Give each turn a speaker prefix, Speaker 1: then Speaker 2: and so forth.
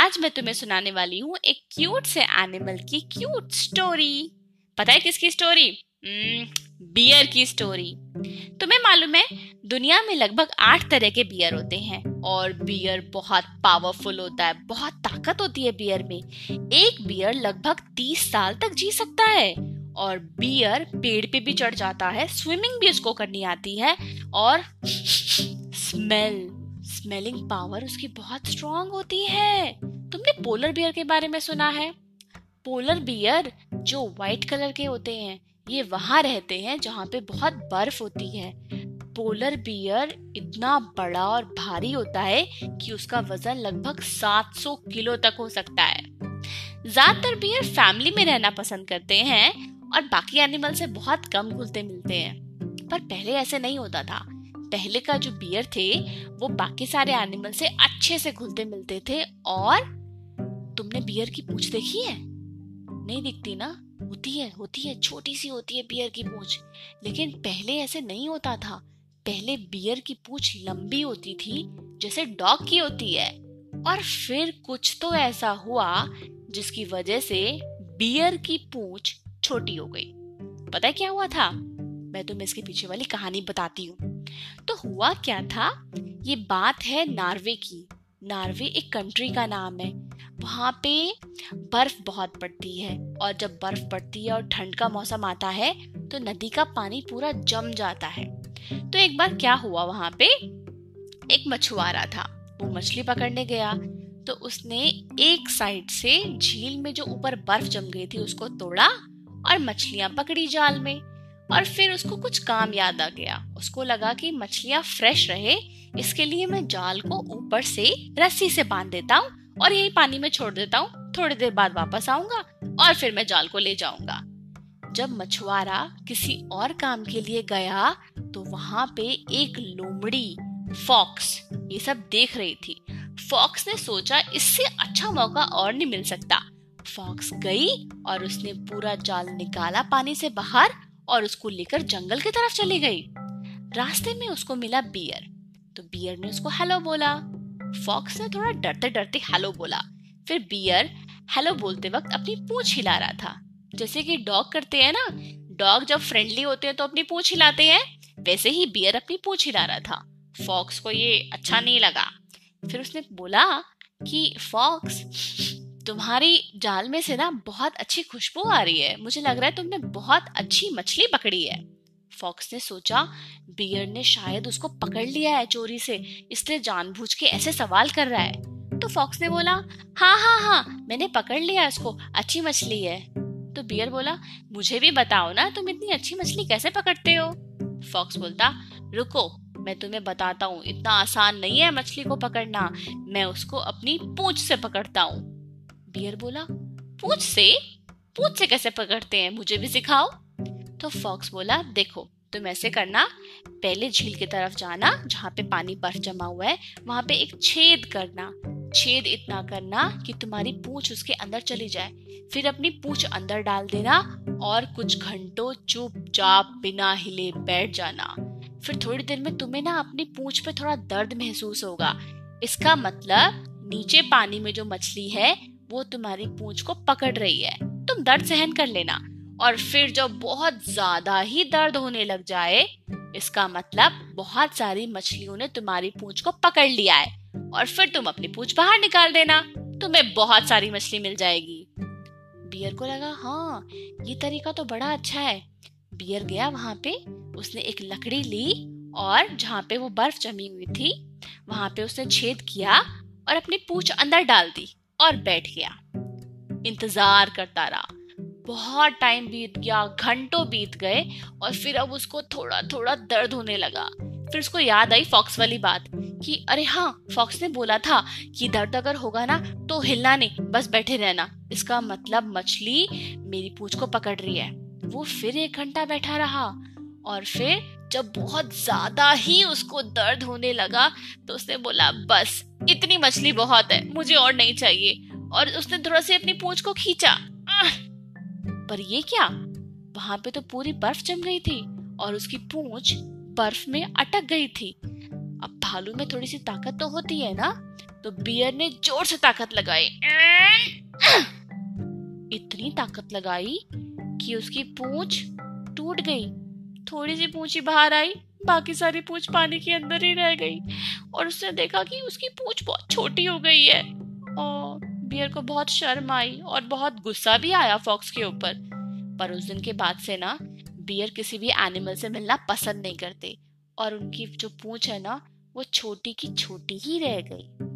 Speaker 1: आज मैं तुम्हें सुनाने वाली हूँ एक क्यूट से एनिमल की क्यूट स्टोरी पता है किसकी स्टोरी बियर की स्टोरी तुम्हें मालूम है, दुनिया में लगभग आठ तरह के बियर होते हैं और बियर बहुत पावरफुल होता है, बहुत ताकत होती है बियर में। एक बियर लगभग तीस साल तक जी सकता है और बियर पेड़ पे भी चढ़ जाता है स्विमिंग भी उसको करनी आती है और स्मेल स्मेलिंग पावर उसकी बहुत स्ट्रॉन्ग होती है। तुमने पोलर बियर के बारे में सुना है? पोलर बियर जो व्हाइट कलर के होते हैं, ये वहाँ रहते हैं जहाँ पे बहुत बर्फ़ होती है। पोलर बियर इतना बड़ा और भारी होता है कि उसका वज़न लगभग 700 किलो तक हो सकता है। ज़्यादातर बियर फैमिली में रहना पसंद करते हैं और बाकी एनिमल से बहुत कम घुलते मिलते हैं। पर पहले ऐसे नहीं होता था। पहले का जो बियर थे, वो बाकी सारे एनिमल से अच्छे से घुलते मिलते थे और तुमने बियर की पूछ देखी है? नहीं दिखती ना? होती है होती है, छोटी सी होती है बियर की पूछ। लेकिन पहले ऐसे नहीं होता था। पहले बियर की पूछ लंबी होती थी, जैसे डॉग की होती है। और फिर कुछ तो ऐसा हुआ, जिसकी वजह से बियर की पूछ छोटी हो गई। पता है क्या हुआ था? मैं तुम्हें इसके पीछे वाली कहानी बताती हूँ। तो हुआ क्या था? ये बात है नार्वे की। नार्वे एक कंट्री का नाम है। वहाँ पे बर्फ़ बहुत पड़ती है और जब बर्फ़ पड़ती है और ठंड का मौसम आता है तो नदी का पानी पूरा जम जाता है। तो एक बार क्या हुआ वहाँ पे? एक मछुआरा था। वो मछली पकड़ने गया। तो उसने एक साइड से झील में जो ऊपर बर्फ़ जम गई थी, उसको तोड़ा और मछलियाँ पकड़ी जाल में। और फिर उसको कुछ काम याद आ गया। उसको लगा कि मछलियाँ फ्रेश रहे, इसके लिए मैं जाल को ऊपर से रस्सी से बाँध देता हूँ और यही पानी में छोड़ देता हूँ। थोड़ी देर बाद वापस आऊँगा और फिर मैं जाल को ले जाऊँगा। जब मछुआरा किसी और काम के लिए गया तो वहाँ पे एक लोमड़ी, फॉक्स, ये सब देख रही थी। फॉक्स ने सोचा इससे अच्छा मौका और नहीं मिल सकता। फॉक्स गई और उसने पूरा जाल निकाला पानी से बाहर और उसको लेकर जंगल की तरफ़ चली गई। रास्ते में उसको मिला बियर। तो बियर ने उसको हेलो बोला। फॉक्स ने थोड़ा डरते डरते हेलो बोला। फिर बियर हेलो बोलते वक्त अपनी पूछ हिला रहा था। जैसे कि डॉग करते हैं ना डॉग जब फ्रेंडली होते हैं तो अपनी पूछ हिलाते हैं। वैसे ही बियर अपनी पूछ हिला रहा था। फॉक्स को ये अच्छा नहीं लगा। फिर उसने बोला कि फॉक्स तुम्हारी जाल में से ना बहुत अच्छी खुशबू आ रही है। मुझे लग रहा है तुमने बहुत अच्छी मछली पकड़ी है। फॉक्स ने सोचा, बियर ने शायद उसको पकड़ लिया है चोरी से, इसलिए जानबूझ के ऐसे सवाल कर रहा है। तो फॉक्स ने बोला हाँ हाँ हाँ मैंने पकड़ लिया इसको अच्छी मछली है। तो बियर बोला, मुझे भी बताओ ना, तुम इतनी अच्छी मछली कैसे पकड़ते हो? फॉक्स बोलता, रुको, मैं तुम्हें बताता हूँ, इतना आसान नहीं है मछली को पकड़ना, मैं उसको अपनी पूंछ से पकड़ता हूँ। बियर बोला, पूछ से पूछ से कैसे पकड़ते हैं, मुझे भी सिखाओ। तो फॉक्स बोला, देखो, तुम ऐसे करना, पहले झील की तरफ़ जाना, जहाँ पे पानी बर्फ़ जमा हुआ है, वहाँ पे एक छेद करना। छेद इतना करना कि तुम्हारी पूछ उसके अंदर चली जाए। फिर अपनी पूछ अंदर डाल देना और कुछ घंटों चुपचाप बिना हिले बैठ जाना। फिर थोड़ी देर में तुम्हें ना अपनी पूछ पे थोड़ा दर्द महसूस होगा। इसका मतलब नीचे पानी में जो मछली है वो तुम्हारी पूंछ को पकड़ रही है। तुम दर्द सहन कर लेना। और फिर जब बहुत ज़्यादा ही दर्द होने लग जाए, इसका मतलब बहुत सारी मछलियों ने तुम्हारी पूंछ को पकड़ लिया है। और फिर तुम अपनी पूंछ बाहर निकाल देना। तुम्हें बहुत सारी मछली मिल जाएगी। बियर को लगा हाँ ये तरीका तो बड़ा अच्छा है। बियर गया वहाँ पे। उसने एक लकड़ी ली और जहाँ पे वो बर्फ़ जमी हुई थी, वहाँ पे उसने छेद किया और अपनी पूछ अंदर डाल दी। और बैठ गया। इंतज़ार करता रहा। बहुत टाइम बीत गया, घंटों बीत गए और फिर अब उसको थोड़ा थोड़ा दर्द होने लगा। फिर उसको याद आई फॉक्स वाली बात कि, अरे हाँ फॉक्स ने बोला था कि दर्द अगर होगा ना तो हिलना नहीं, बस बैठे रहना। इसका मतलब मछली मेरी पूछ को पकड़ रही है। वो फिर एक घंटा बैठा रहा और फिर जब बहुत ज़्यादा ही उसको दर्द होने लगा तो उसने बोला, बस, इतनी मछली बहुत है, मुझे और नहीं चाहिए। और उसने थोड़ा से अपनी पूंछ को खींचा। पर ये क्या? वहाँ पे तो पूरी बर्फ़ जम गई थी और उसकी पूंछ बर्फ़ में अटक गई थी। अब भालू में थोड़ी सी ताकत तो होती है ना तो बियर ने ज़ोर से ताकत लगाई। इतनी ताकत लगाई कि उसकी पूंछ टूट गई। थोड़ी सी पूंछ बाहर आई, बाकी सारी पूंछ पानी के अंदर ही रह गई। और उसने देखा कि उसकी पूंछ बहुत छोटी हो गई है। और बियर को बहुत शर्म आई और बहुत गुस्सा भी आया फॉक्स के ऊपर। पर उस दिन के बाद से ना, बियर किसी भी एनिमल से मिलना पसंद नहीं करते। और उनकी जो पूंछ है ना, वो छोटी की छोटी ही रह गई।